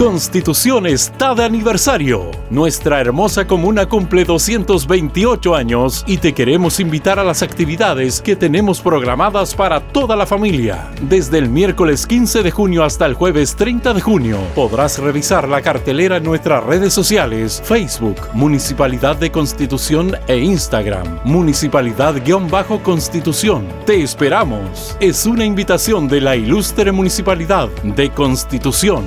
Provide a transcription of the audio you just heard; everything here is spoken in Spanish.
Constitución está de aniversario. Nuestra hermosa comuna cumple 228 años y te queremos invitar a las actividades que tenemos programadas para toda la familia. Desde el miércoles 15 de junio hasta el jueves 30 de junio podrás revisar la cartelera en nuestras redes sociales, Facebook, Municipalidad de Constitución e Instagram, Municipalidad-Constitución. Te esperamos. Es una invitación de la ilustre Municipalidad de Constitución.